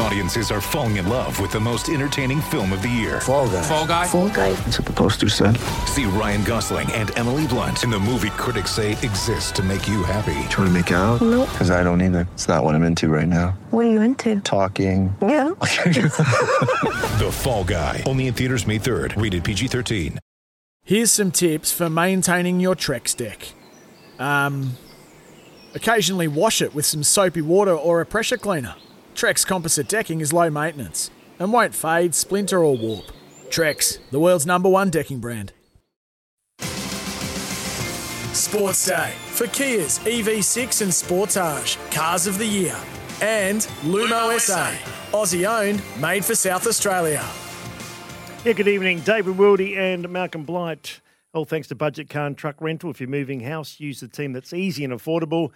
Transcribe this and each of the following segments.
Audiences are falling in love with the most entertaining film of the year. Fall guy. Fall guy. Fall guy. That's what the poster said. See Ryan Gosling and Emily Blunt in the movie critics say exists to make you happy. Trying to make it out? Nope. Because I don't either. It's not what I'm into right now. What are you into? Talking. Yeah. The Fall Guy. Only in theaters May 3rd. Rated PG-13. Here's some tips for maintaining your Trex deck. Um, occasionally wash it with some soapy water or a pressure cleaner. Trex composite decking is low maintenance and won't fade, splinter, or warp. Trex, the world's number one decking brand. Sports Day for Kia's EV6 and Sportage, Cars of the Year. And Lumo SA, Aussie owned, made for South Australia. Yeah, good evening. David Wildy and Malcolm Blight. All thanks to Budget Car and Truck Rental. If you're moving house, use the team that's easy and affordable.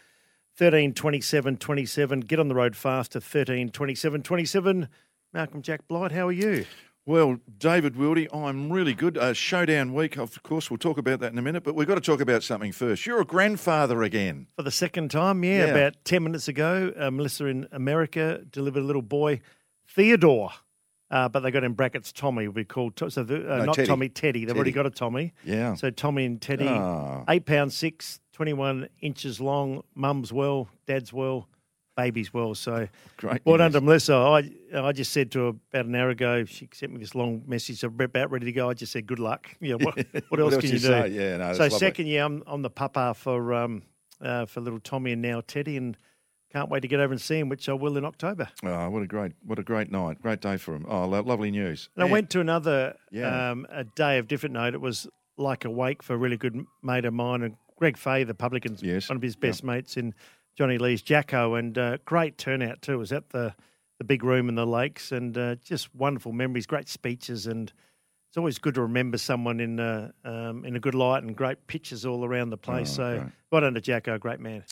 13 27 27. Get on the road faster. 13 27 27. Malcolm Jack Blight, how are you? Well, David Wildy, I'm really good. Uh, showdown week, of course, we'll talk about that in a minute, but we've got to talk about something first. You're a grandfather again. For the second time, yeah, Yeah. about 10 minutes ago, uh, Melissa in America delivered a little boy, Theodore. Uh, but they got in brackets Tommy, we called to- so the, uh, No, not Teddy. Tommy, Teddy. They've already got a Tommy. Yeah. So Tommy and Teddy, Ah. eight pounds six, 21 inches long. Mum's well, dad's well, baby's well. So Great well done to Melissa. I I just said to her about an hour ago. She sent me this long message. About ready to go. I just said good luck. Yeah. What, what else else can you you, do? say? Yeah, no, so second year, I'm I'm the papa for um uh, for little Tommy and now Teddy, and can't wait to get over and see him, which I will in October. Oh, what a great, what a great night, great day for him. Oh, lo- lovely news. And I went to another Yeah. um, a day of different note. It was like a wake for a really good mate of mine, and Greg Fay, the publican's Yes, one of his best mates in Johnny Lee's Jacko, and uh, great turnout too. It was at the the big room in the lakes, and uh, just wonderful memories, great speeches, and it's always good to remember someone in uh, um, in a good light and great pictures all around the place. Oh, so, well done to Jacko, great man.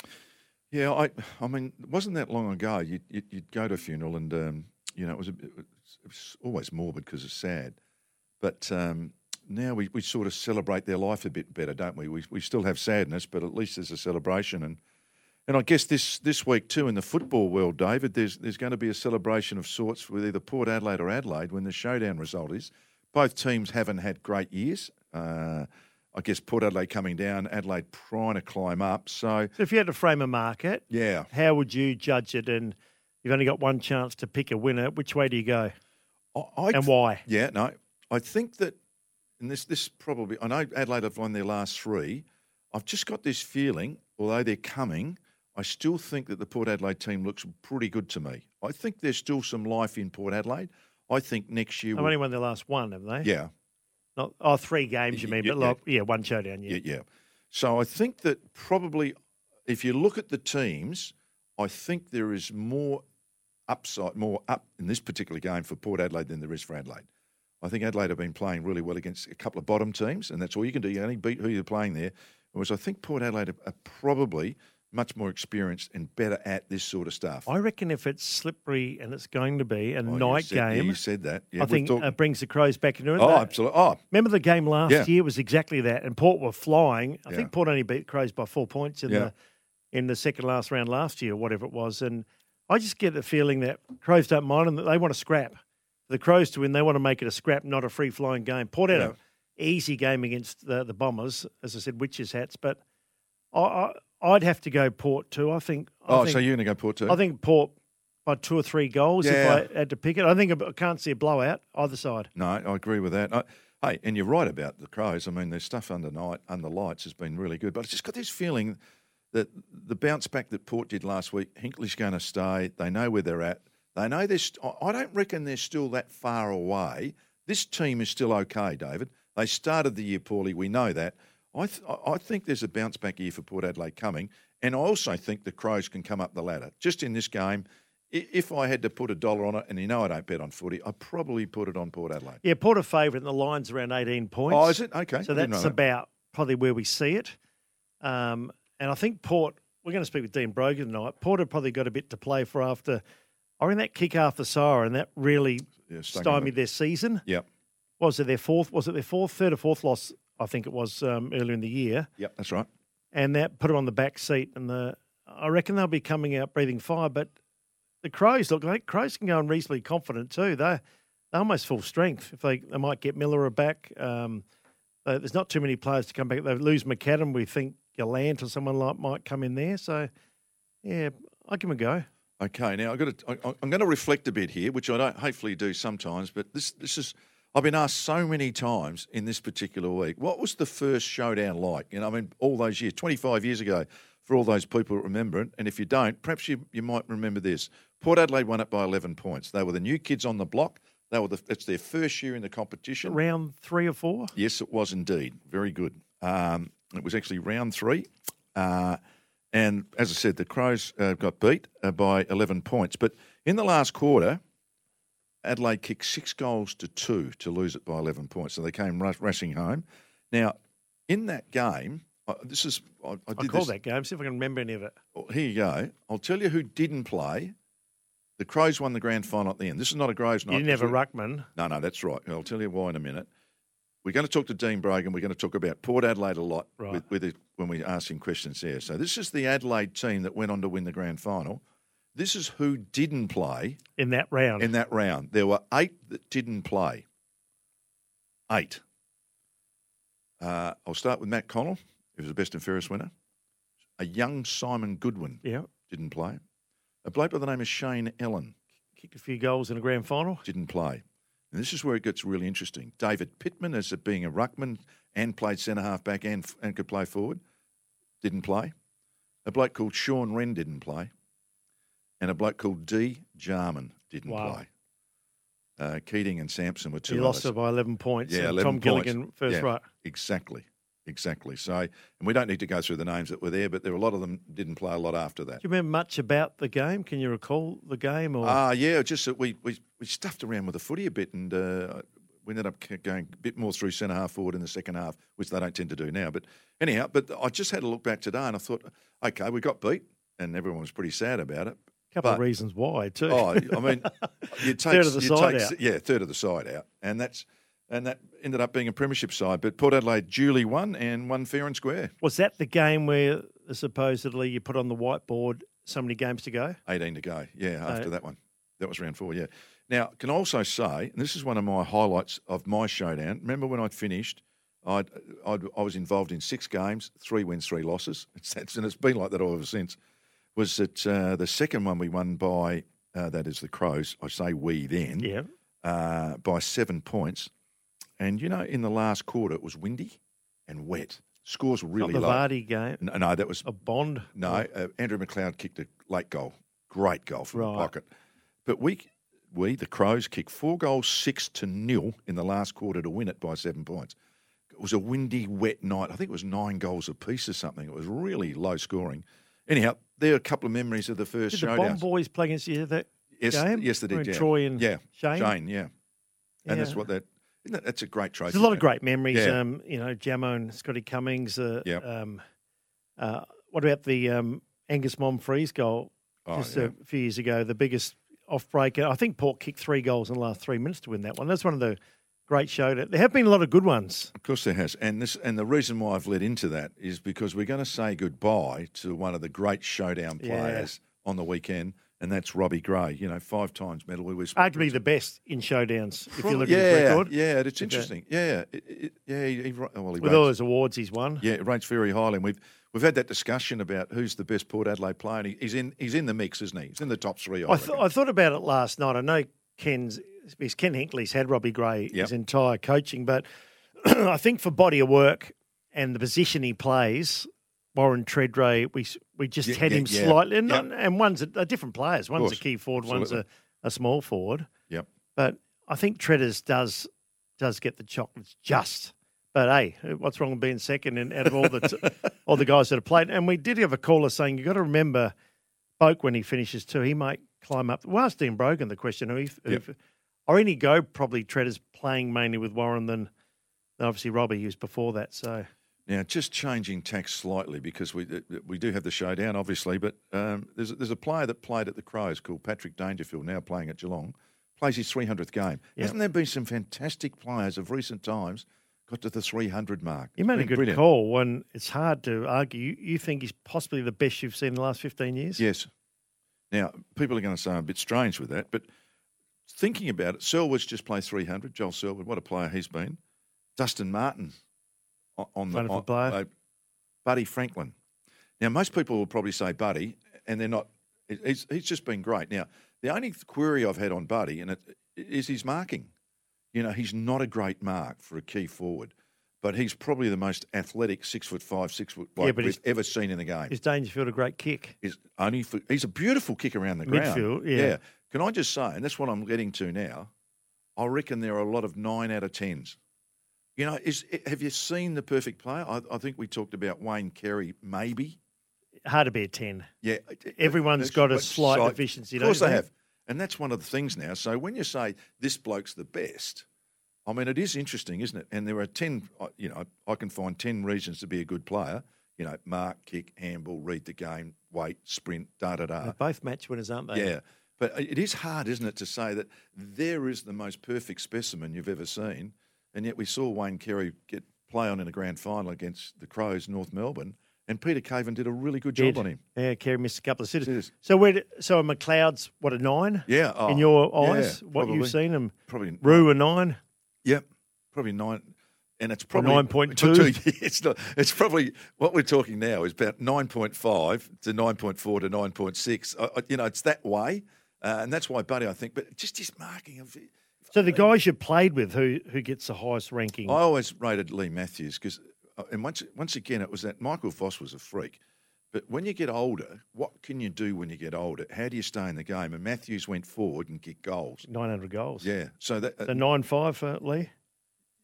Yeah, I, I mean, it wasn't that long ago. You'd, you'd, you'd go to a funeral, and um, you know, it was, a, bit- it was always morbid because it's sad. But um, now we, we sort of celebrate their life a bit better, don't we? We we still have sadness, but at least there's a celebration. And and I guess this this week too in the football world, David, there's there's going to be a celebration of sorts with either Port Adelaide or Adelaide when the showdown result is. Both teams haven't had great years. Uh, I guess Port Adelaide coming down, Adelaide trying to climb up. So So, if you had to frame a market, yeah, how would you judge it? And you've only got one chance to pick a winner. Which way do you go, I, I and why? Yeah, no, I think that, and this this probably, I know Adelaide have won their last three. I've just got this feeling, although they're coming, I still think that the Port Adelaide team looks pretty good to me. I think there's still some life in Port Adelaide. I think next year, They've only won their last one, haven't they? yeah, Not, oh, three games, you mean? y- but yeah. like, yeah, one showdown. Yeah. yeah, yeah. So I think that probably, if you look at the teams, I think there is more upside, more up in this particular game for Port Adelaide than there is for Adelaide. I think Adelaide have been playing really well against a couple of bottom teams, and that's all you can do. You only beat who you're playing there. Whereas I think Port Adelaide are, probably much more experienced and better at this sort of stuff. I reckon if it's slippery and it's going to be a Oh, night said- yeah, game, you said that. Yeah, I think talked- uh, brings the Crows back into it. oh, That- absolutely. Oh, Remember the game last Yeah. year was exactly that, and Port were flying. I Yeah. think Port only beat Crows by four points in Yeah. the in the second last round last year, or whatever it was. And I just get the feeling that Crows don't mind and that they want to scrap. The Crows to win, they want to make it a scrap, not a free flowing game. Port had Yeah. an easy game against the, the Bombers, as I said, witches hats, but I, I I'd have to go Port too. I think. I oh, think, so you're going to go Port too? I think Port by two or three goals. Yeah. If I had to pick it, I think I can't see a blowout either side. No, I agree with that. I, hey, and you're right about the Crows. I mean, their stuff under night, under lights has been really good. But I just got this feeling that the bounce back that Port did last week, Hinkley's going to stay. They know where they're at. They know they're. I- I don't reckon they're still that far away. This team is still okay, David. They started the year poorly. We know that. I th- I- I think there's a bounce back year for Port Adelaide coming, and I also think the Crows can come up the ladder. Just in this game, if I had to put a dollar on it, and you know I don't bet on footy, I'd probably put it on Port Adelaide. Yeah, Port a favourite, and the line's around 18 points. Oh, is it? Okay. So that's that. about probably where we see it. Um, and I think Port, we're going to speak with Dean Brogan tonight. Port have probably got a bit to play for after, I mean, that kick after Sire, and that really Yeah, stymied their season. Yep. was it their fourth? Was it their fourth, third or fourth loss? I think it was um, earlier in the year, Yep, that's right. and that put them on the back seat. And the I reckon they'll be coming out breathing fire. But the Crows look like Crows can go on reasonably confident too. They they're almost full strength. If they they might get Miller back. Um, there's not too many players to come back. They lose McAdam. We think Gallant or someone like might come in there. So yeah, I'll give them a go. Okay, now I've got to, I, I'm going to reflect a bit here, which I don't hopefully do sometimes. But this this is I've been asked so many times in this particular week. What was the first showdown like? You know, I mean, all those years, 25 years ago, for all those people that remember it. And if you don't, perhaps you, you might remember this. Port Adelaide won it by 11 points. They were the new kids on the block. They were the, it's their first year in the competition. Round three or four. Yes, it was indeed. Very good. Um, it was actually round three. Uh, and as I said, the Crows uh, got beat uh, by 11 points. But in the last quarter, Adelaide kicked six goals to two to lose it by 11 points. So they came rush, rushing home. Now, in that game, this is. I, I I did call this, that game. See if I can remember any of it. well, here you go. I'll tell you who didn't play. The Crows won the grand final at the end. This is not a Crows night. You didn't have a ruckman. no, no, that's right. I'll tell you why in a minute. We're going to talk to Dean Brogan. We're going to talk about Port Adelaide a lot Right. with, with it, when we ask him questions there. So this is the Adelaide team that went on to win the grand final. This is who didn't play in that round. in that round. There were eight that didn't play. Eight. Uh, I'll start with Matt Connell, He was the best and fairest winner. A young Simon Goodwin yeah, didn't play. A bloke by the name of Shane Ellen kicked a few goals in a grand final. didn't play. And this is where it gets really interesting. David Pittman, as being a ruckman and played centre half back and, and could play forward, didn't play. A bloke called Shaun Rehn didn't play. And a bloke called D. Jarman didn't Wow. play. Uh, Keating and Sampson were two. He lost it by 11 points. Yeah, and 11 Tom points. Gilligan, first Yeah. right. Exactly. Exactly. So, and we don't need to go through the names that were there, but there were a lot of them didn't play a lot after that. Do you remember much about the game? Can you recall the game? Or Ah, yeah, just that we, we we stuffed around with the footy a bit, and uh, we ended up going a bit more through centre half forward in the second half, which they don't tend to do now. But anyhow, but I just had a look back today, and I thought, okay, we got beat, and everyone was pretty sad about it. a couple of reasons why, too. Oh, I mean, you take Third of the you side take- out. yeah, third of the side out, and that's and that ended up being a premiership side. But Port Adelaide duly won and won fair and square, Was that the game where supposedly you put on the whiteboard so many games to go? eighteen to go. Yeah, after So- that one, that was round four. Yeah. Now, can I also say, and this is one of my highlights of my showdown. Remember when I'd finished? I'd, I'd, I was involved in six games, three wins, three losses. It's, that's, and it's been like that ever since. Was that uh, the second one we won by, uh, that is the Crows, I say we then, Yeah. uh, by seven points. And, you know, in the last quarter, it was windy and wet. Scores were really Not the low. Vardy game. No, no, that was A Bond. no. Uh, Andrew McLeod kicked a late goal, great goal from Right. the pocket. But we, we the Crows kicked four goals, six to nil in the last quarter to win it by seven points. It was a windy, wet night. I think it was nine goals apiece or something. It was really low scoring. Anyhow, there are a couple of memories of the first Did the Bond boys play against you that yes, game? yes, they did. Yeah. Troy and yeah, Shane? Shane, yeah. And that's what that. That that's a great trophy. There's a lot of great memories. Yeah. Um, you know, Jamo and Scotty Cummings. Uh, Yep. um, uh, what about the um, Angus Monfries goal Oh, just yeah. a few years ago? The biggest off breaker. I think Port kicked three goals in the last three minutes to win that one. That's one of the great shows. There have been a lot of good ones. Of course, there has, and this and the reason why I've led into that is because we're going to say goodbye to one of the great showdown Yeah. players on the weekend, and that's Robbie Gray. You know, five times medal. We was Arguably the best in showdowns, if you look yeah, at his record. yeah, it's interesting. Yeah, it, it, yeah, he, he, well, he With rates, all those awards he's won. yeah, it rates very highly. And we've we've had that discussion about who's the best Port Adelaide player. And he, he's in he's in the mix, isn't he? He's in the top three. I, I, th- I thought about it last night. I know Ken's because Ken Hinkley's had Robbie Gray Yep. his entire coaching, but I think for body of work and the position he plays, Warren Tredrea, we we just Yeah, had yeah, him slightly, and, and one's a, a different players. One's a key forward, one's a, a small forward. Yep. But I think Treaders does does get the chocolates just. But hey, what's wrong with being second? And out of all the t- all the guys that have played, and we did have a caller saying you have got to remember, Boak when he finishes too, he might climb up. Well, ask Dean Brogan the question. Who, who, Yep. or any go probably Treaders playing mainly with Warren than, than obviously Robbie, who was before that. So Now, just changing tack slightly because we we do have the showdown, obviously, but um, there's a, there's a player that played at the Crows called Patrick Dangerfield, now playing at Geelong, plays his 300th game. Yep. Hasn't there been some fantastic players of recent times got to the 300 mark? You made a good brilliant. call when it's hard to argue. You, you think he's possibly the best you've seen in the last 15 years? Yes. Now, people are going to say I'm a bit strange with that, but thinking about it, Selwood's just played 300. Joel Selwood, what a player he's been. Dustin Martin on the on- player. uh, Buddy Franklin. Now, most people will probably say Buddy, and they're not. He's, he's just been great. Now, the only query I've had on Buddy and it is his marking. You know, he's not a great mark for a key forward, but he's probably the most athletic six foot five, six foot Yeah, but we've he's- ever seen in the game Is Dangerfield a great kick? is only for, he's a beautiful kick around the ground. Midfield, yeah. Can I just say, and that's what I'm getting to now. I reckon there are a lot of nine out of tens. You know, is eh, have you seen the perfect player? I, I think we talked about Wayne Carey, maybe. Hard to be a 10. Yeah, Everyone's That's got a what- slight slight- deficiency, Of course they they? have, and that's one of the things now. So when you say this bloke's the best, I mean it is interesting, isn't it? And there are ten. Uh, you know, I can find ten reasons to be a good player. You know, mark, kick, handball, read the game, weight, sprint, da da da. They're both match winners, aren't they? Yeah. But it is hard, isn't it, to say that there is the most perfect specimen you've ever seen, and yet we saw Wayne Carey get play on in a grand final against the Crows, North Melbourne, and Peter Caven did a really good job Did. on him. Yeah, Carey missed a couple of sitters. So where? So are McLeod's what a nine? Yeah, oh, in your yeah, eyes, what probably. you've seen him Probably Roo a nine. Yep, probably nine, and it's probably 9.2. It's not. It's probably what we're talking now is about nine point five to nine point four to nine point six. You know, it's that way, uh, and that's why Buddy, I think. But just his marking of. So the guys you played with, who who gets the highest ranking? I always rated Leigh Matthews because, and once once again, it was that Michael Voss was a freak. But when you get older, what can you do when you get older? How do you stay in the game? And Matthews went forward and kicked goals. Nine hundred goals. Yeah, so that So nine five for Lee.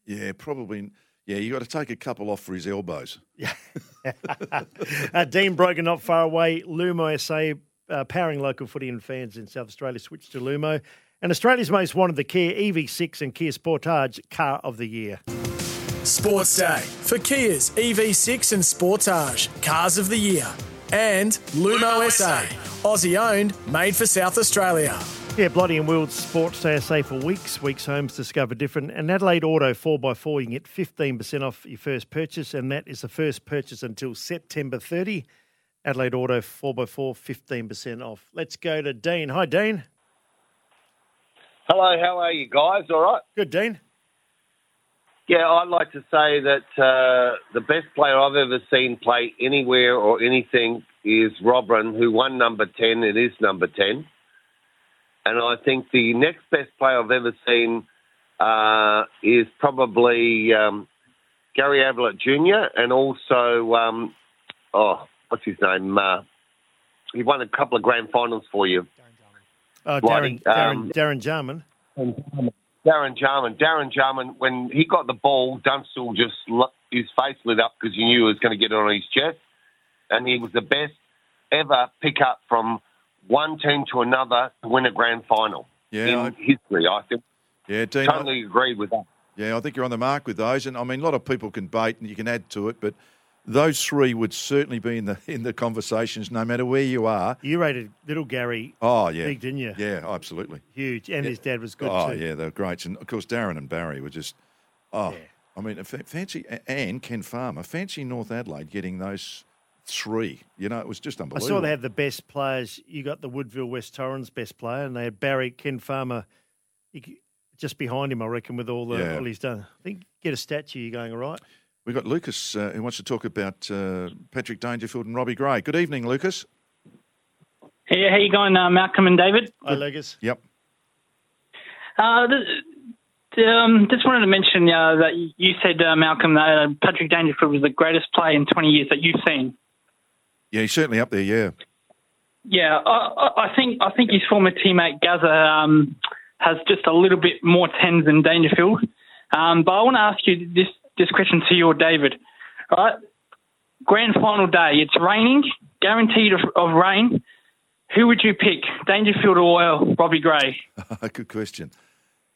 yeah probably yeah you got to take a couple off for his elbows. uh, Dean Brogan, not far away. Lumo SA, uh, powering local footy and fans in South Australia, switched to Lumo. And Australia's most wanted, the Kia EV6 and Kia Sportage Car of the Year. Sports Day for Kia's EV6 and Sportage, Cars of the Year. And Lumo SA, Aussie owned, made for South Australia. Yeah, Bloody and World Sports Day SA for weeks. Weeks homes discover different. And Adelaide Auto 4x4, you can get 15% off your first purchase, and that is the first purchase until September 30. Adelaide Auto 4x4, 15% off. Let's go to Dean. Hi, Dean. Hello, how are you guys? All right. Good, Dean. Yeah, I'd like to say that uh, the best player I've ever seen play anywhere or anything is Robran, who won number 10 and is number 10. And I think the next best player I've ever seen uh, is probably um, Gary Ablett Jr. and also, um, oh, what's his name? Uh, he won a couple of grand finals for you. Uh, Darren, Darren, um, Darren Jarman. Darren Jarman. Darren Jarman, when he got the ball, Dunstall just his face lit up because he knew he was going to get it on his chest, and he was the best ever pick up from one team to another to win a grand final Yeah, in I- history. I think Yeah, Dean. I- totally agree with that. Yeah, I think you're on the mark with those, and I mean a lot of people can bait and you can add to it, but those three would certainly be in the in the conversations, no matter where you are. You rated little Gary Oh yeah, big, didn't you? Yeah, absolutely. Huge. And his dad was good oh too. yeah, they were great, and of course Darren and Barry were just. Oh, Yeah. I mean, fancy and Ken Farmer, fancy North Adelaide getting those three. You know, it was just unbelievable. I saw they had the best players. You got the Woodville West Torrens best player, and they had Barry Ken Farmer just behind him, I reckon, with all the Yeah. all he's done. I think get a statue. You're going all right. We've got Lucas uh, who wants to talk about uh, Patrick Dangerfield and Robbie Gray. Good evening, Lucas. Hey, how you going, uh, Malcolm and David? Hi, Lucas. Yep. Uh, th- um, just wanted to mention uh, that you said, uh, Malcolm, that uh, Patrick Dangerfield was the greatest player in 20 years that you've seen. Yeah, he's certainly up there. Yeah. Yeah, I, I- I think I think his former teammate Gaza um, has just a little bit more tens than Dangerfield. Um, but I want to ask you this this question to you or David. All right, grand final day. It's raining, guaranteed of, of rain. Who would you pick, Dangerfield or uh, Robbie Gray? good question.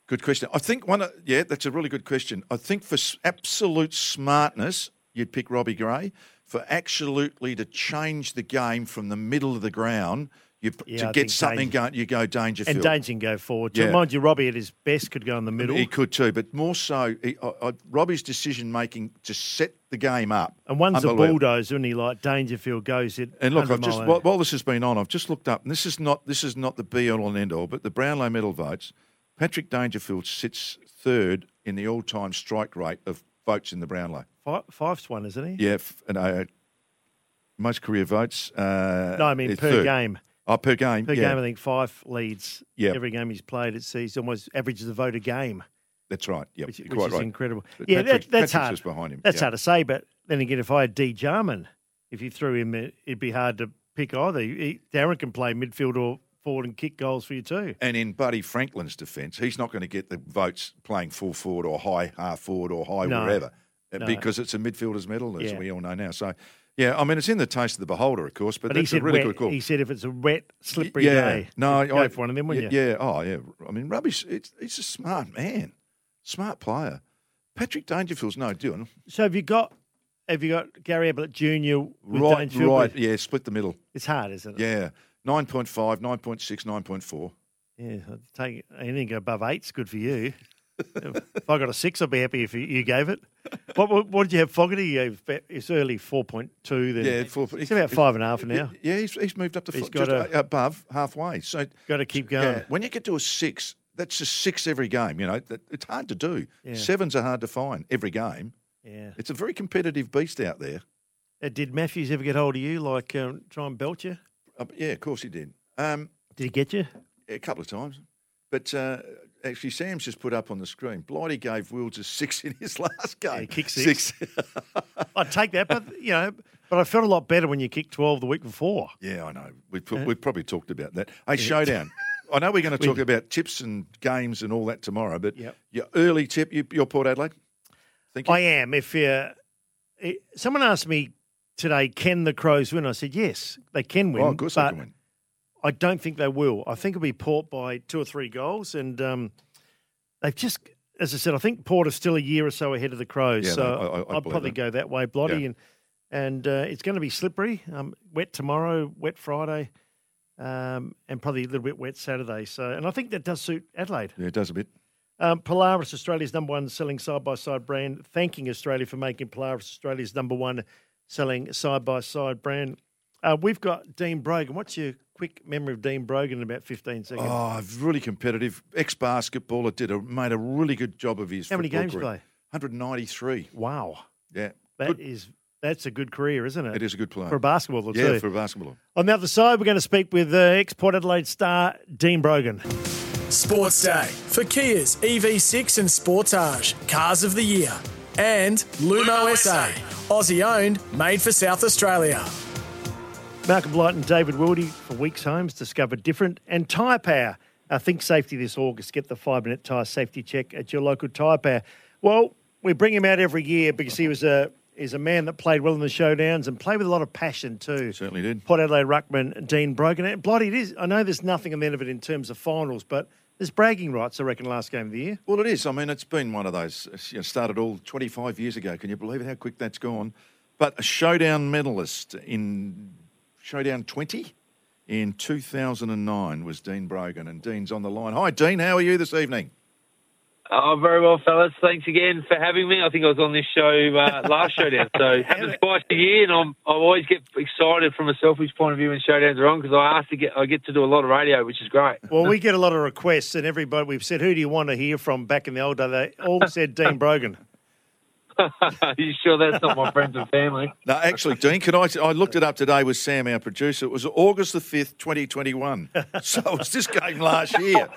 Good question. I think one. Yeah, that's a really good question. I think for absolute smartness, you'd pick Robbie Gray. For absolutely to change the game from the middle of the ground, You, Yeah, to get something Danger- going, you go Dangerfield. And Danger can go forward. Yeah. Mind you, Robbie at his best could go in the middle. He could too, but more so, he, I, I, Robbie's decision making to set the game up. and one's a bulldozer, and he like Dangerfield goes it. And look, I've just while, while this has been on, I've just looked up, and this is not this is not the be all and end all, but the Brownlow medal votes. Patrick Dangerfield sits third in the all time strike rate of votes in the Brownlow. hour. Fi- one, isn't he? Yeah, f- and uh, most career votes. Uh, No, I mean per third. game. Oh, per game. Per yeah, game, I think five leads Yeah. every game he's played. It's he's almost averages a vote a game, that's right. Yeah, which, which quite is right. incredible. But yeah, Patrick- that, that's Patrick's hard. just behind him. That's yeah. hard to say, but then again, if I had D Jarman, if you threw him, it- it'd be hard to pick either. He, Darren can play midfield or forward and kick goals for you too. And in Buddy Franklin's defence, he's not going to get the votes playing full forward or high half forward or high No. wherever No. because it's a midfielder's medal, as Yeah. we all know now. So, yeah, I mean, it's in the taste of the beholder, of course, but, But that's a really wet, good call. he said if it's a wet, slippery yeah, day, no, go I, for one of them, wouldn't yeah, you? Yeah, oh yeah. I mean, rubbish. It's, he's a smart man, smart player. Patrick Dangerfield's no doing. So have you got have you got Gary Ablett Jr. Right, Dangerfield? right. Yeah, split the middle. It's hard, isn't it? Yeah, 9.5, 9.6, 9.4. Yeah, take anything above eight's good for you. If I got a six, I'd be happy if you, you gave it. What, what, what did you have, Fogarty? You gave, ba- it's early four point two. Then Yeah, four, it's about five and a half now. Yeah, he's, he's moved up to He's got just a- above halfway. So Got to keep going. Yeah, when you get to a six, that's just six every game. You know, that, it's hard to do. Yeah. Sevens are hard to find every game. Yeah. It's a very competitive beast out there. Uh, did Matthews ever get hold of you? Like um, try and belt you? Uh, yeah, of course he did. Um, Did he get you? a couple of times. But uh, actually, Sam's just put up on the screen. Blighty gave Wills a six in his last game. he kicked six. I'd take that, but you know, but I felt a lot better when you kicked twelve the week before. yeah, I know. We've, put, we've probably talked about that. Hey, Showdown. I know we're going to talk about tips and games and all that tomorrow, but Yep. your early tip, you, you're Port Adelaide? Thank you. I am. If uh, it, someone asked me today, can the Crows win? I said yes, they can win. oh, of course but can win. I don't think they will. I think it'll be Port by two or three goals, and um, they've just, as I said, I think Port are still a year or so ahead of the Crows. Yeah, so no, I- I- I would probably that. go that way, Bloody, Yeah. and and uh, it's going to be slippery. Um, wet tomorrow, wet Friday, um, and probably a little bit wet Saturday. So, and I think that does suit Adelaide. Yeah, it does a bit. Um, Polaris, Australia's number one selling side by side brand, thanking Australia for making Polaris Australia's number one selling side by side brand. Uh, we've got Dean Brogan. What's your quick memory of Dean Brogan in about 15 seconds? Oh, really competitive. Ex basketballer did a, made a really good job of his. How many games career. play? 193. Wow. Yeah, that Good. is that's a good career, isn't it? It is a good player. For a basketballer, yeah, too. for a basketballer. On the other side, we're going to speak with uh, ex Port Adelaide star Dean Brogan. Sports Day for Kia's EV6 and Sportage Cars of the Year. And Lumo SA, Aussie owned, made for South Australia. Malcolm Blight and David Wildy for Weeks Homes discover different and Tyre Power. Uh, think safety this August. Get the five minute tyre safety check at your local Tyre Power. Well, we bring him out every year because he was a is a man that played well in the showdowns and played with a lot of passion too. Certainly did. Port Adelaide Ruckman, Dean Brogan. And Blighty, it is. I know there's nothing on the end of it in terms of finals, but there's bragging rights. I reckon last game of the year. Well, it is. I mean, it's been one of those. You know, started all 25 years ago. Can you believe it? How quick that's gone? But a showdown medalist in showdown 20 in 2009 was Dean Brogan, and Dean's on the line. Hi, Dean. How are you this evening? Oh, very well, fellas. Thanks again for having me. I think I was on this show uh, last showdown, so happens twice a year, and I'm, I always get excited from a selfish point of view when showdowns are on because I ask to get I get to do a lot of radio, which is great. Well, we get a lot of requests, and everybody we've said, "Who do you want to hear from?" Back in the old day, they all said Dean Brogan. Are you sure that's not my friends and family? No, actually, Dean, can I? I looked it up today with Sam, our producer. It was August the 5th, 2021. So it was this game last year.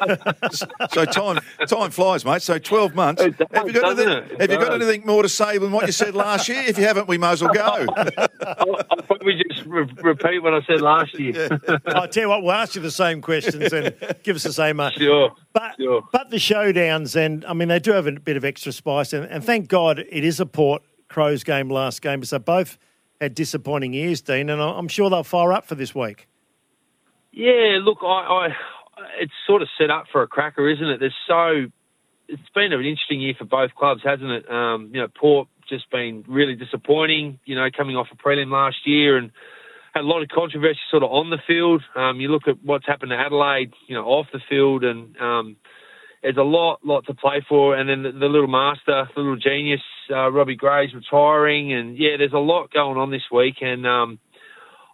So time time flies, mate. So 12 months. It does, have you got, anything, it? It have you got anything more to say than what you said last year? If you haven't, we might as well go. I'll, I'll probably just re- repeat what I said last year. I tell you what, we'll ask you the same questions and give us the same. Uh, sure. But Sure. but the showdowns, and I mean, they do have a bit of extra spice, and, and thank God it is a Port Crows game last game. So both had disappointing years, Dean, and I'm sure they'll fire up for this week. Yeah, look, I, I it's sort of set up for a cracker, isn't it? There's so it's been an interesting year for both clubs, hasn't it? Um, you know, Port just been really disappointing. You know, coming off a prelim last year and had a lot of controversy sort of on the field. Um, you look at what's happened to Adelaide, you know, off the field, and um, there's a lot, lot to play for. And then the, the little master, the little genius, uh, Robbie Gray's retiring, and yeah, there's a lot going on this week, and um,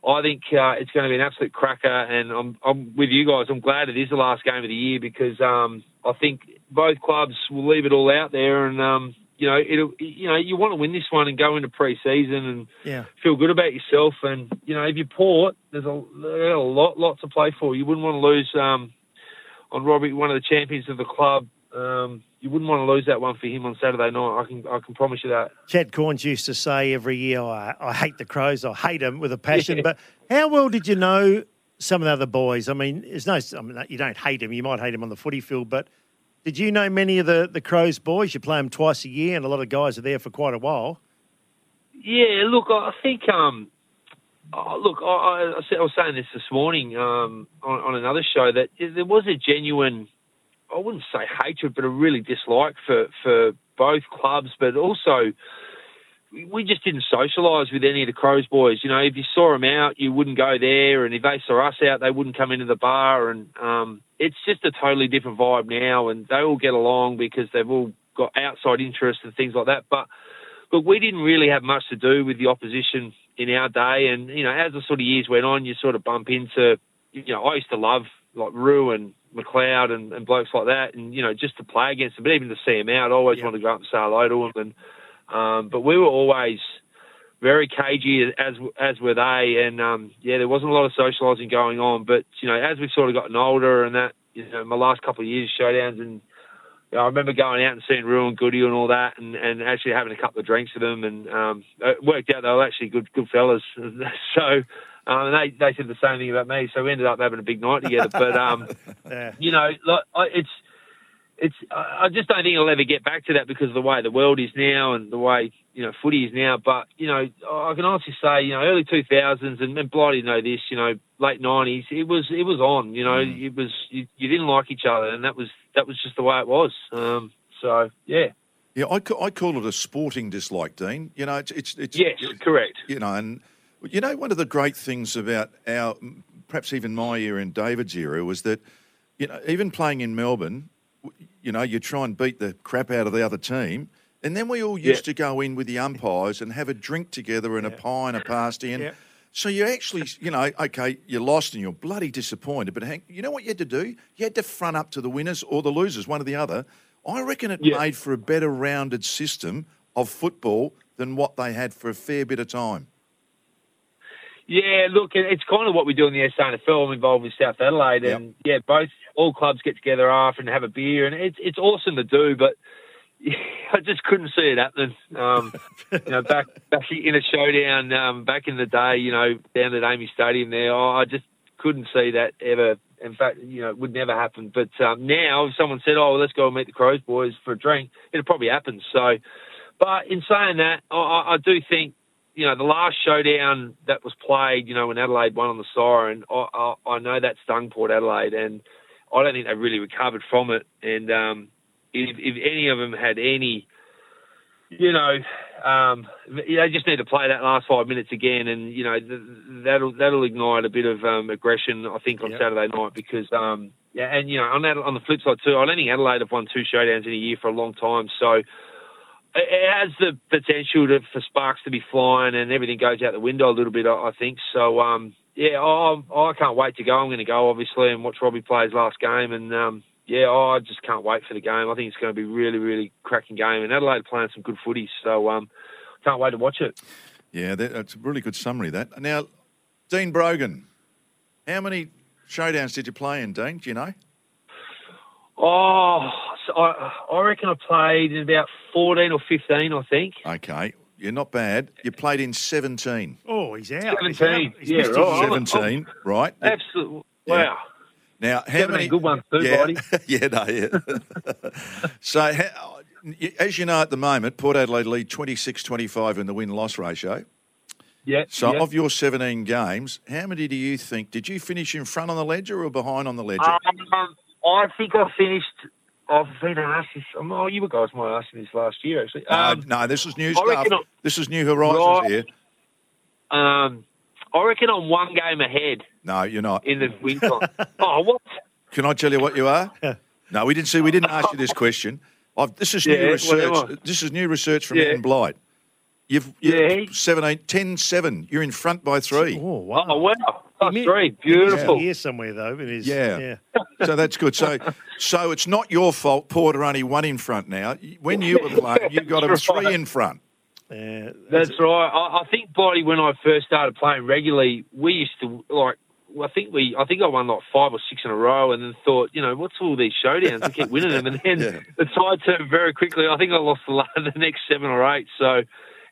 I think uh, it's going to be an absolute cracker. And I'm, I'm with you guys. I'm glad it is the last game of the year because um, I think both clubs will leave it all out there, and um, you know, it'll, you know, you want to win this one and go into pre-season and Yeah. feel good about yourself. And you know, if you Port, there's a, there's a lot, lot to play for. You wouldn't want to lose um, on Robbie, one of the champions of the club. Um, you wouldn't want to lose that one for him on Saturday night. I can, I can promise you that. Chad Cornes used to say every year, I, I hate the Crows, I hate them with a passion. Yeah. But how well did you know some of the other boys? I mean, there's no, I mean, you don't hate them. You might hate them on the footy field, but did you know many of the, the Crows boys? You play them twice a year, and a lot of guys are there for quite a while. Yeah, look, I think, um, oh, look, I, I, I I was saying this this morning um, on, on another show that there was a genuine, I wouldn't say hatred, but a really dislike for, for both clubs, but also we- just didn't socialise with any of the Crows boys. You know, if you saw them out, you wouldn't go there, and if they saw us out, they wouldn't come into the bar. And um, it's just a totally different vibe now, and they all get along because they've all got outside interests and things like that. But look, we didn't really have much to do with the opposition in our day, and you know, as the sort of years went on, you sort of bump into, you know, I used to love like Roo and McLeod and, and blokes like that, and you know, just to play against them, but even to see them out, I always wanted to go up and say hello to them, and um, but we were always very cagey as as were they, and um, yeah, there wasn't a lot of socialising going on. But you know, as we've sort of gotten older, and that you know, my last couple of years showdowns, and you know, I remember going out and seeing Roo and Goody and all that, and, and actually having a couple of drinks with them, and um, it worked out they were actually good good fellas. so. Um, they they said the same thing about me, so we ended up having a big night together. But um, Yeah. you know, like, I, it's it's. I just don't think it'll ever get back to that because of the way the world is now and the way you know footy is now. But you know, I can honestly say, you know, early two thousands and, and Blighty know this. You know, late nineties, it was it was on. You know, it was you, you didn't like each other, and that was that was just the way it was. Um, so yeah, Yeah, I, I call it a sporting dislike, Dean. You know, it's it's, it's yes, correct. you know, and you know, one of the great things about our, perhaps even my era and David's era was that, you know, even playing in Melbourne, you know, you try and beat the crap out of the other team. And then we all used to go in with the umpires and have a drink together and a pie and a pasty. And Yeah. so you actually, you know, okay, you're lost and you're bloody disappointed. But hang, you know what you had to do? You had to front up to the winners or the losers, one or the other. I reckon it made for a better rounded system of football than what they had for a fair bit of time. Yeah, look, it's kind of what we do in the SANFL. I'm involved with South Adelaide, and yeah, both all clubs get together after and have a beer, and it's it's awesome to do. But I just couldn't see it happening. Um, you know, back back in a showdown um, back in the day, you know, down at AAMI Stadium there, oh, I just couldn't see that ever. In fact, you know, it would never happen. But um, now, if someone said, "Oh, let's go and meet the Crows boys for a drink," it'll probably happen. So, but in saying that, I I do think you know, the last showdown that was played, you know, when Adelaide won on the siren, I, I, I know that stung Port Adelaide, and I don't think they really recovered from it. And um, if, if any of them had any, you know, um, they just need to play that last five minutes again, and you know, th- that'll that'll ignite a bit of um, aggression, I think, on Yep. Saturday night because. Um, yeah, and you know, on that, on the flip side too, I don't think Adelaide have won two showdowns in a year for a long time. So, it has the potential to, for sparks to be flying and everything goes out the window a little bit, I I think. So, um, yeah, I, I can't wait to go. I'm going to go, obviously, and watch Robbie play his last game. And, um, yeah, I just can't wait for the game. I think it's going to be really, really cracking game. And Adelaide playing some good footy, so um, can't wait to watch it. Yeah, that, that's a really good summary. That now, Dean Brogan, how many showdowns did you play in, Dean? Do you know? Oh, so I, I reckon I played in about 14 or 15, I think. Okay, you're not bad. You played in 17. Oh, he's out. He's 17. out. He's Yeah, missed his- right. I'm- 17, right? Absolutely. Yeah. Wow. Now, how 17 many good ones too, yeah, Buddy. yeah, no, yeah. so, how, as you know, at the moment, Port Adelaide lead 26-25 in the win-loss ratio. Yeah. So, yeah. of your 17 games, how many do you think did you finish in front on the ledger or behind on the ledger? Um, I think I finished. I've been asked this. Oh, you guys might ask me this last year, actually. no, Um, no, this is new stuff. I- This is New Horizons Right. here. um, I reckon I'm one game ahead No, you're not. in the win time. oh, what? Can I tell you what you are? no, we didn't see. We didn't ask you this question. I've, this is Yeah, new research. This is new research from Yeah. Ian Blight. You've, you're Yeah. 17, 10 7. You're in front by three. Oh, wow. Oh, wow. Plus mi- three. Beautiful. a year somewhere, though. in his- Yeah. So that's good. So, so it's not your fault. Porter only one in front now. When you were playing, you got him That's three in front. Yeah. That's right. I, I think, Blighty, when I first started playing regularly, we used to like. I think we, I think I won like five or six in a row, and then thought, you know, what's all these showdowns? I keep winning them, and then Yeah. the tide turned very quickly. I think I lost the, the next seven or eight. So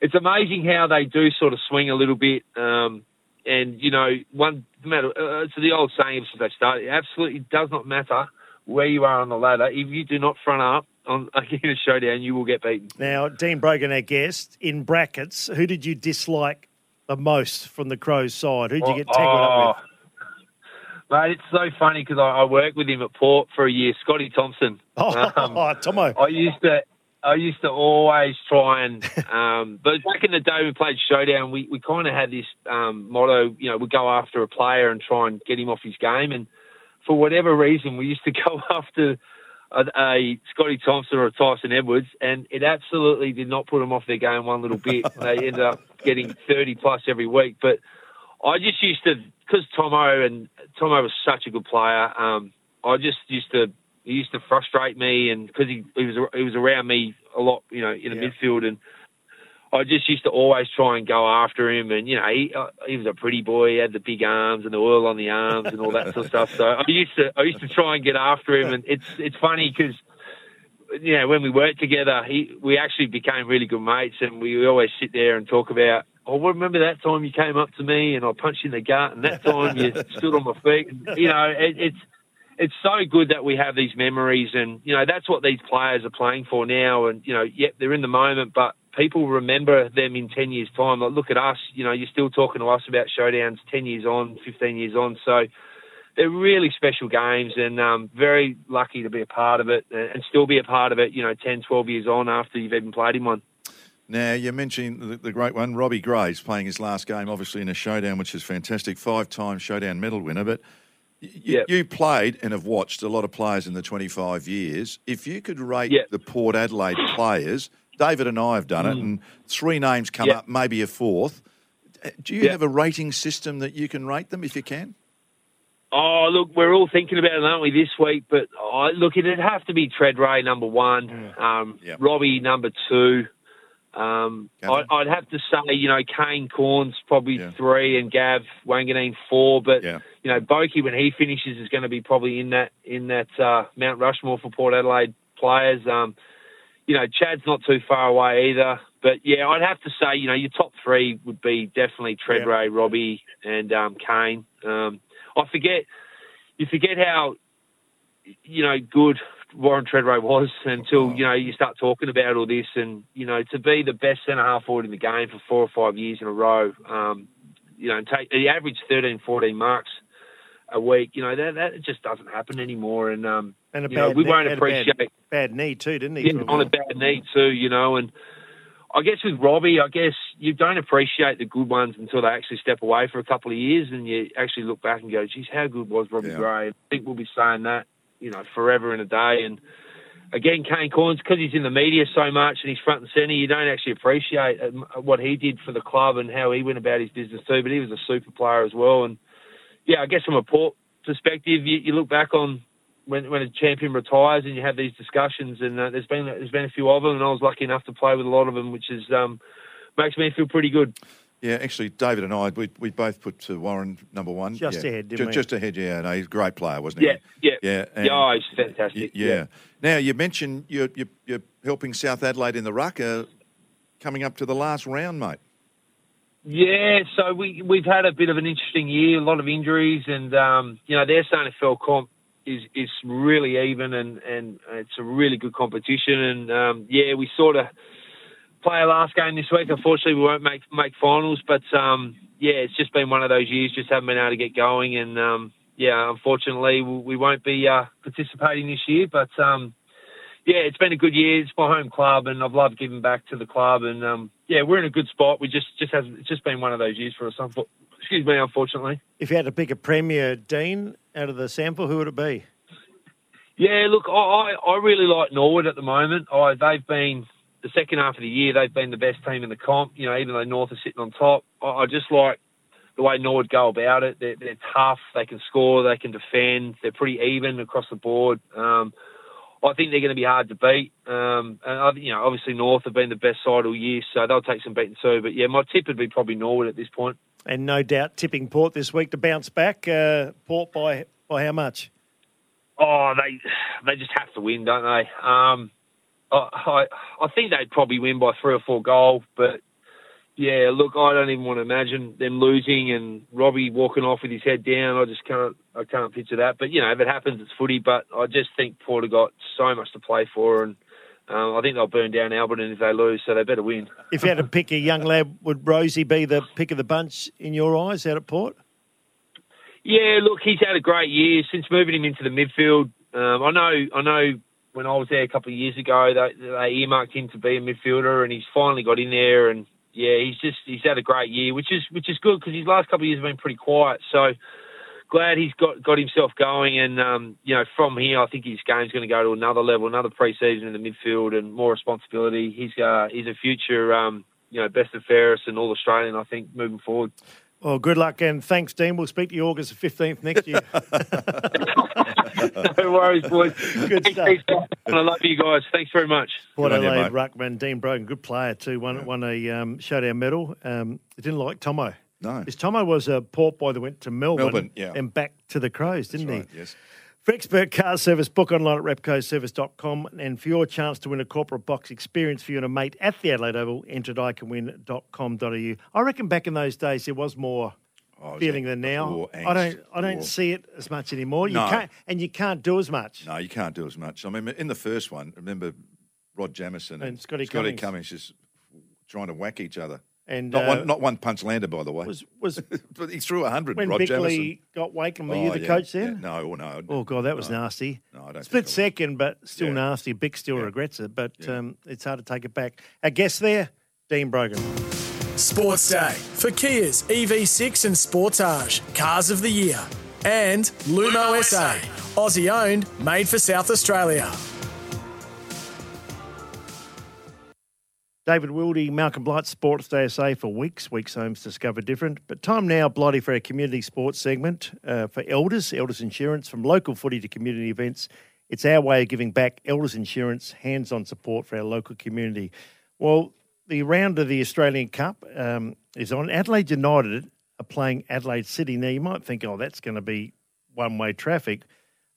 it's amazing how they do sort of swing a little bit. Um, and you know, one matter. Uh, it's the old saying since they started. It absolutely does not matter where you are on the ladder. If you do not front up on in a showdown, you will get beaten. Now, Dean Brogan, our guest, in brackets, who did you dislike the most from the Crows side? Who did you get tangled up with? Mate, it's so funny because I, I worked with him at Port for a year, Scotty Thompson. Oh, Um, Tomo. I used to, I used to always try and, um, but back in the day we played Showdown, we, we kind of had this um, motto, you know, we'd go after a player and try and get him off his game. And for whatever reason, we used to go after a, a Scotty Thompson or a Tyson Edwards, and it absolutely did not put them off their game one little bit. they ended up getting 30 plus every week. But I just used to, because Tomo and Tomo was such a good player. Um, I just used to, he used to frustrate me, and because he, he was he was around me a lot, you know, in the Yeah. midfield, and I just used to always try and go after him. And you know, he uh, he was a pretty boy. He had the big arms and the oil on the arms and all that sort of stuff. So I used to I used to try and get after him, and it's it's funny because you know, when we worked together, he, we actually became really good mates, and we always sit there and talk about. Oh, well, remember that time you came up to me and I punched you in the gut, and that time you stood on my feet. And, you know, it, it's it's so good that we have these memories, and you know that's what these players are playing for now. And you know, yep, they're in the moment, but people remember them in ten years' time. Like, look at us. You know, you're still talking to us about showdowns ten years on, fifteen years on. So they're really special games and um, very lucky to be a part of it and still be a part of it, you know, 10, 12 years on after you've even played in one. Now, you mentioned the great one, Robbie Gray's playing his last game, obviously in a showdown, which is fantastic. Five time showdown medal winner. But y- y- Yep. you played and have watched a lot of players in the 25 years. If you could rate Yep. the Port Adelaide players, David and I have done it, and three names come Yep. up, maybe a fourth. Do you have a rating system that you can rate them if you can? Oh, look, we're all thinking about it, aren't we, this week? But oh, look, it'd have to be Tredrea number one, um, Yep. Robbie number two. Um, I, I'd have to say, you know, Kane Cornes probably Yeah. three and Gav Wanganeen four. But Yeah. you know, Boki when he finishes is going to be probably in that in that uh, Mount Rushmore for Port Adelaide players. Um, you know, Chad's not too far away either. But yeah, I'd have to say, you know, your top three would be definitely Tredrea, Robbie, and um, Kane. Um, I forget, you forget how, you know, good Warren Tredrea was until you know you start talking about all this, and you know, to be the best centre half forward in the game for four or five years in a row, um, you know, and take he averaged 13, 14 marks a week. You know, that that just doesn't happen anymore, and um, And you know, we knee- won't had a bad- appreciate Bad knee, too, didn't he? yeah, on a bad knee too, you know, and I guess with Robbie, I guess you don't appreciate the good ones until they actually step away for a couple of years, and you actually look back and go, "Geez, how good was Robbie Yeah. Gray?" I think we'll be saying that, you know, forever and a day. And again, Kane Cornes, because he's in the media so much and he's front and centre, you don't actually appreciate um, what he did for the club and how he went about his business too. But he was a super player as well, and yeah, I guess from a port perspective, you, you look back on when when a champion retires and you have these discussions, and uh, there's been there's been a few of them, and I was lucky enough to play with a lot of them, which is um, makes me feel pretty good. Yeah, actually, David and I, we, we both put uh, Warren number one. Just yeah. ahead, didn't Ju- we? Just ahead, yeah. No, he's a great player, wasn't he? yeah, Yeah, and- yeah. Oh, he's fantastic. Y- yeah. Now, you mentioned you're, you're, you're helping South Adelaide in the ruck, uh, coming up to the last round, mate. Yeah, so we we've had a bit of an interesting year, a lot of injuries, and um, you know their SANFL comp is is really even, and and it's a really good competition. And um, yeah, we sort of play our last game this week. Unfortunately, we won't make make finals, but um, yeah, it's just been one of those years. Just haven't been able to get going, and um, yeah, unfortunately, we, won't be uh, participating this year. But um, yeah, it's been a good year. It's my home club, and I've loved giving back to the club. And um, yeah, we're in a good spot. We just just hasn't. It's just been one of those years for us. Excuse me, unfortunately. If you had to pick a premier, Dean, out of the sample, who would it be? Yeah, look, I I, I really like Norwood at the moment. I, they've been the second half of the year. They've been the best team in the comp. You know, even though North are sitting on top, I, I just like the way Norwood go about it. They're, they're tough. They can score. They can defend. They're pretty even across the board. Um, I think they're going to be hard to beat. Um, and I, you know, obviously North have been the best side all year, so they'll take some beating too. But yeah, my tip would be probably Norwood at this point. And no doubt tipping Port this week to bounce back. Uh, Port by by how much? Oh, they they just have to win, don't they? Um, I, I I think they'd probably win by three or four goals, but yeah, look, I don't even want to imagine them losing and Robbie walking off with his head down. I just can't I can't picture that. But you know, if it happens, it's footy. But I just think Port have got so much to play for, and um, I think they'll burn down Alberton if they lose, so they better win. If you had to pick a young lad, would Rozee be the pick of the bunch in your eyes out at Port? Yeah, look, he's had a great year since moving him into the midfield. Um, I know, I know. When I was there a couple of years ago, they, they earmarked him to be a midfielder, and he's finally got in there. And yeah, he's just he's had a great year, which is which is good because his last couple of years have been pretty quiet. So glad he's got got himself going, and um, you know from here, I think his game's going to go to another level, another pre-season in the midfield, and more responsibility. He's uh, he's a future um, you know best and fairest and all Australian, I think, moving forward. Well, good luck and thanks, Dean. We'll speak to you August 15th next year. no worries, boys. Good Thanks, stuff. thanks, I love you guys. Thanks very much. Port on you, Adelaide. Ruckman, Dean Brogan, good player too. Won won a um, showdown medal. Um, didn't like Tomo. No. His Tomo was a port boy that went to Melbourne, Melbourne, yeah. and back to the Crows, didn't That's right, he? yes. For expert car service, book online at repcoservice.com. And for your chance to win a corporate box experience for you and a mate at the Adelaide Oval, enter at iCanWin.com.au. I reckon back in those days there was more Oh, feeling that than now. I don't I don't see it as much anymore. You No. can't and you can't do as much. No, you can't do as much. I mean, in the first one, remember Rod Jameson And Scotty Scotty Cummings. Cummings just trying to whack each other. And Not uh, one, not one punch landed, by the way. was was but he threw a hundred. when Rod Bickley Jameson. got Wakelin, were Oh, you the yeah, coach yeah. then? No, no. Oh god, that was no. nasty. No, I don't Split think second, but still Yeah. nasty. Bick still Yeah. regrets it, but Yeah. um, it's hard to take it back. Our guest there, Dean Brogan. Sports Day for Kia's EV6 and Sportage, Cars of the Year. And Lumo SA, Aussie owned, made for South Australia. David Wildy, Malcolm Blight, Sports Day SA for weeks. Weeks homes discover different. But time now, Blighty, for our community sports segment uh, for elders, Elders Insurance, from local footy to community events. It's our way of giving back Elders Insurance, hands on support for our local community. Well, the round of the Australian Cup um, is on. Adelaide United are playing Adelaide City. Now, you might think, oh, that's going to be one way traffic.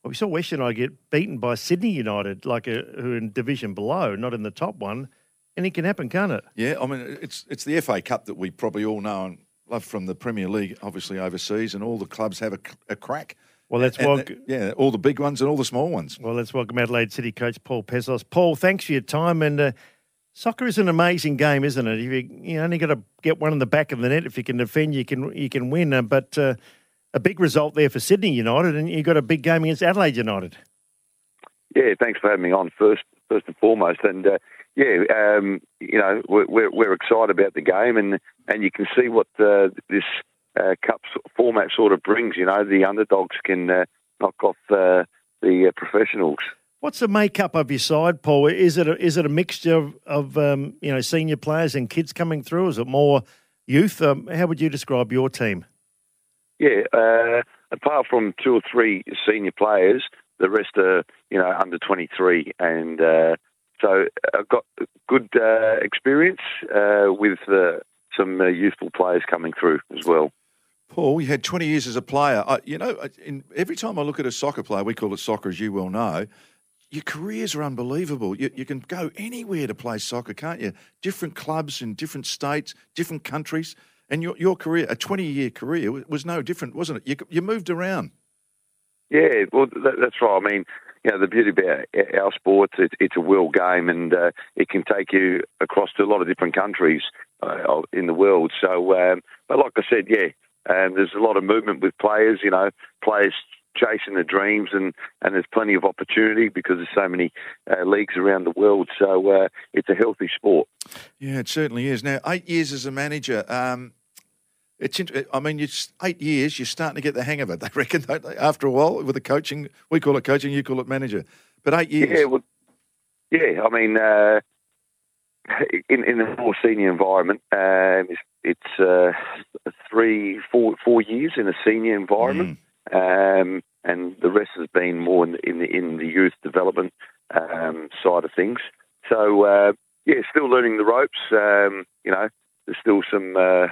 Well, we saw West United get beaten by Sydney United, like a, who are in division below, not in the top one. And it can happen, can't it? Yeah, I mean, it's it's the FA Cup that we probably all know and love from the Premier League, obviously overseas, and all the clubs have a, a crack. Well, let's And welc- the- yeah, all the big ones and all the small ones. well, let's welcome Adelaide City coach Paul Pezos. Paul, thanks for your time. And uh, soccer is an amazing game, isn't it? If you, you only got to get one in the back of the net. If you can defend, you can you can win. Uh, but uh, a big result there for Sydney United, and you got a big game against Adelaide United. Yeah, thanks for having me on first, first and foremost. And uh, yeah, um, you know, we're, we're we're excited about the game, and and you can see what uh, this uh, cup format sort of brings. You know, the underdogs can uh, knock off uh, the uh, professionals. What's the makeup of your side, Paul? Is it a, is it a mixture of, of um, you know senior players and kids coming through? Is it more youth? Um, how would you describe your team? Yeah, uh, apart from two or three senior players, the rest are you know under twenty three, and uh, so I've got good uh, experience uh, with uh, some uh, youthful players coming through as well. Paul, you had 20 years as a player. I, you know, in, every time I look at a soccer player, we call it soccer, as you well know, your careers are unbelievable. You, you can go anywhere to play soccer, can't you? Different clubs in different states, different countries. And your, your career, a 20 year career, was- was no different, wasn't it? You, you moved around. Yeah, well, that, that's right. I mean, you know, the beauty about our sports, it, it's a world game, and uh, it can take you across to a lot of different countries uh, in the world. So, um, but like I said, yeah, um, there's a lot of movement with players. You know, players chasing their dreams, and, and there's plenty of opportunity because there's so many uh, leagues around the world. So uh, it's a healthy sport. Yeah, it certainly is. Now, eight years as a manager. Um, it's. I mean, you eight years. You're starting to get the hang of it. They reckon don't they? after a while with the coaching. We call it coaching. You call it manager. But eight years. Yeah. Well, yeah. I mean, uh, in in a more senior environment, um, it's, it's uh, three, four, four years in a senior environment, mm. um, and the rest has been more in the in the, in the youth development um, side of things. So uh, yeah, still learning the ropes. Um, you know, there's still some uh,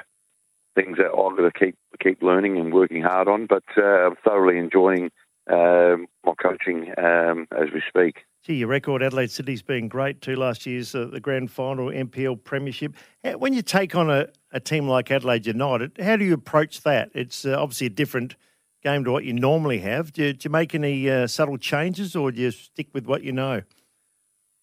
things that I've got to keep keep learning and working hard on, but uh, I'm thoroughly enjoying um, my coaching um, as we speak. Gee, your record, Adelaide City's been great too. Last year's uh, the grand final, NPL Premiership. When you take on a, a team like Adelaide United, how do you approach that? It's uh, obviously a different game to what you normally have. Do you, do you make any uh, subtle changes, or do you stick with what you know?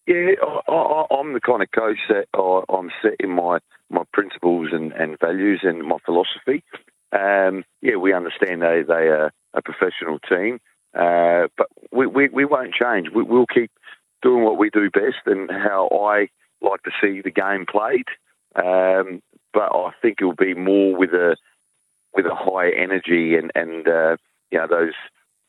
Yeah, I, am the kind of coach that I'm set in my, my principles and, and values and my philosophy. Um, yeah, we understand they they are a professional team. Uh, but we, we, we won't change. We, will keep doing what we do best and how I like to see the game played. Um, but I think it'll be more with a with a high energy and and uh, you know those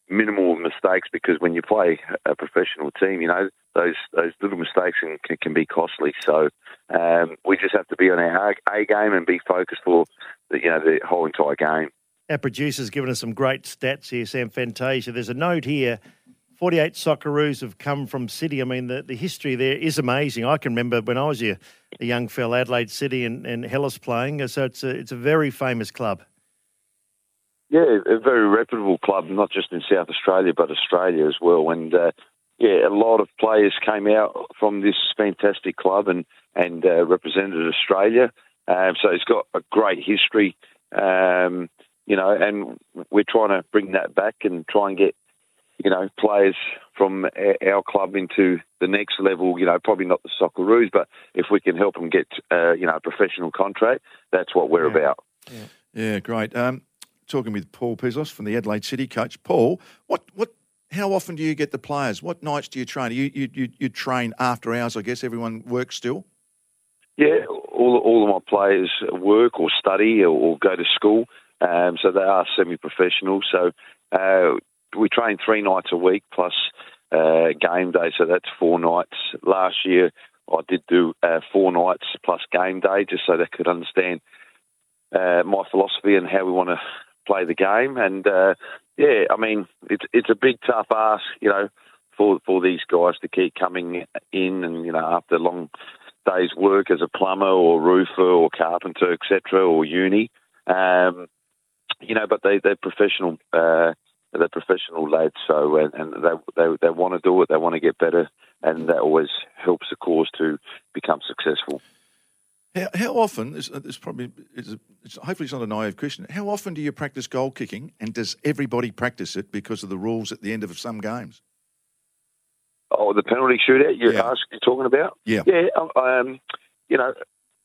minimal mistakes because when you play a professional team, you know those those little mistakes can can be costly. So um, we just have to be on our A game and be focused for the, you know the whole entire game. Our producer's given us some great stats here, Sam Fantasia. There's a note here 48 Socceroos have come from City. I mean, the, the history there is amazing. I can remember when I was a, a young fella, Adelaide City and, and Hellas playing. So it's a, it's a very famous club. Yeah, a very reputable club, not just in South Australia, but Australia as well. And uh, yeah, a lot of players came out from this fantastic club and, and uh, represented Australia. Um, so it's got a great history. Um, you know, and we're trying to bring that back and try and get, you know, players from our club into the next level. You know, probably not the Socceroos, but if we can help them get, uh, you know, a professional contract, that's what we're yeah. about. Yeah, yeah great. Um, talking with Paul Pezos from the Adelaide City coach. Paul, what what? How often do you get the players? What nights do you train? You you you, you train after hours, I guess. Everyone works still. Yeah, all all of my players work or study or, or go to school. Um, so they are semi-professional. So uh, we train three nights a week plus uh, game day. So that's four nights. Last year I did do uh, four nights plus game day, just so they could understand uh, my philosophy and how we want to play the game. And uh, yeah, I mean it's it's a big tough ask, you know, for for these guys to keep coming in and you know after long days work as a plumber or roofer or carpenter, etc., or uni. Um, you know, but they they're professional. Uh, they're professional lads, so and, and they they they want to do it. They want to get better, and that always helps the cause to become successful. How, how often? This, this probably is. It's, hopefully, it's not a naive question. How often do you practice goal kicking, and does everybody practice it because of the rules at the end of some games? Oh, the penalty shootout you're Yeah. asking, you're talking about? Yeah. Yeah, um, um, you know,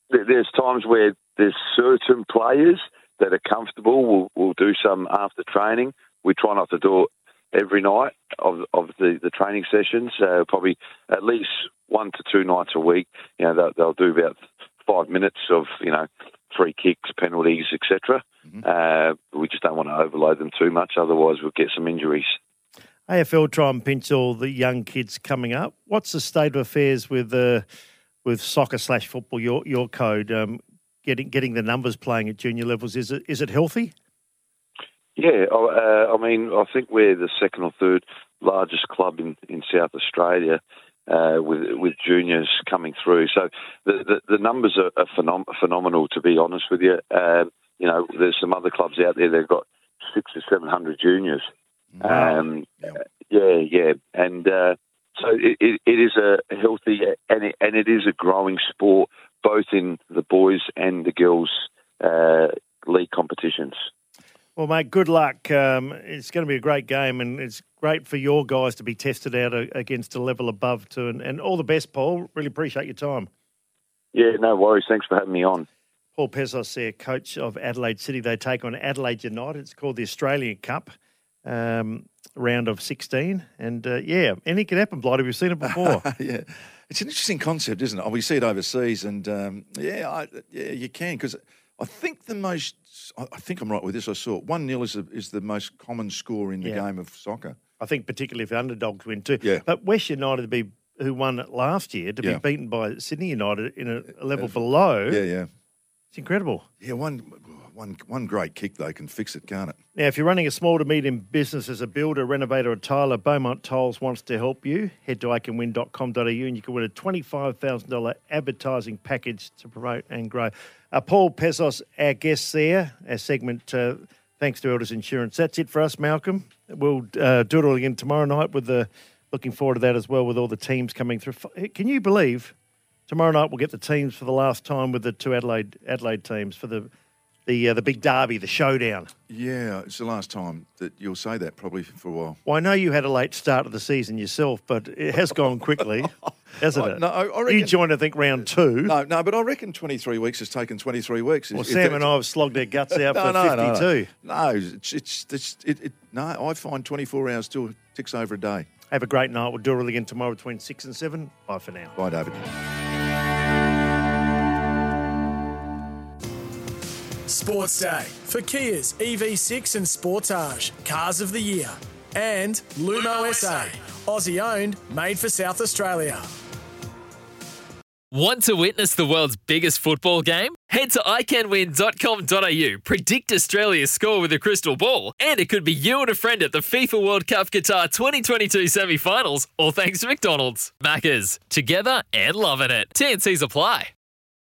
there's times where there's certain players that are comfortable. We'll, we'll do some after training. We try not to do it every night of of the, the training sessions. Uh, probably at least one to two nights a week. You know, they'll, they'll do about five minutes of you know free kicks, penalties, etc. Uh, we just don't want to overload them too much, otherwise we'll get some injuries. AFL try and pinch all the young kids coming up. What's the state of affairs with uh, with soccer slash football? Your your code um, getting getting the numbers playing at junior levels is it is it healthy? Yeah, uh, I mean, I think we're the second or third largest club in, in South Australia uh, with with juniors coming through. So the the, the numbers are, are phenom- phenomenal, to be honest with you. Um, you know, there's some other clubs out there that've got six or seven hundred juniors. Um, yeah, yeah, and uh, so it, it, it is a healthy and it, and it is a growing sport, both in the boys and the girls uh, league competitions. Well, mate, good luck. Um, it's going to be a great game, and it's great for your guys to be tested out a- against a level above too. And, and all the best, Paul. Really appreciate your time. Yeah, no worries. Thanks for having me on. Paul Pezos there, coach of Adelaide City. They take on Adelaide United. It's called the Australian Cup. Um, round of 16. And uh, yeah, anything can happen, Blighty. We've seen it before. yeah. It's an interesting concept, isn't it? Oh, we see it overseas, and um, yeah, I, yeah, you can because I think the most. I think I'm right with this. I saw one 0 is, a, is the most common score in the Yeah. game of soccer. I think particularly if the underdogs win too. Yeah. But West United to be who won it last year to Yeah. be beaten by Sydney United in a, a level uh, below. Yeah, yeah, It's incredible. yeah. One, one, one great kick though can fix it, can't it? Now, if you're running a small to medium business as a builder, renovator, or tiler, Beaumont Tiles wants to help you. Head to iCanWin.com.au and you can win a $25,000 advertising package to promote and grow. Uh, Paul Pezos, our guest there, our segment, uh, thanks to Elders Insurance. That's it for us, Malcolm. We'll uh, do it all again tomorrow night with the, looking forward to that as well with all the teams coming through. Can you believe tomorrow night we'll get the teams for the last time with the two Adelaide Adelaide teams for the the uh, the big derby, the showdown. Yeah, it's the last time that you'll say that probably for a while. Well, I know you had a late start of the season yourself, but it has gone quickly, hasn't I- it? no, I- I you joined, I think, round two. No, no, but I reckon 23 weeks has taken 23 weeks. well, If Sam and I have slogged our guts out no, for no, no, 52. No, no it's, it's, it's it, it, no. I find 24 hours still ticks over a day. Have a great night. We'll do it again tomorrow between 6 and 7. Bye for now. Bye, David. Sports Day for Kia's EV6 and Sportage, Cars of the Year. And Lumo SA, Aussie owned, made for South Australia. Want to witness the world's biggest football game? Head to iCanWin.com.au, predict Australia's score with a crystal ball, and it could be you and a friend at the FIFA World Cup Qatar 2022 semi finals, all thanks to McDonald's. Maccas, together and loving it. TNCs apply.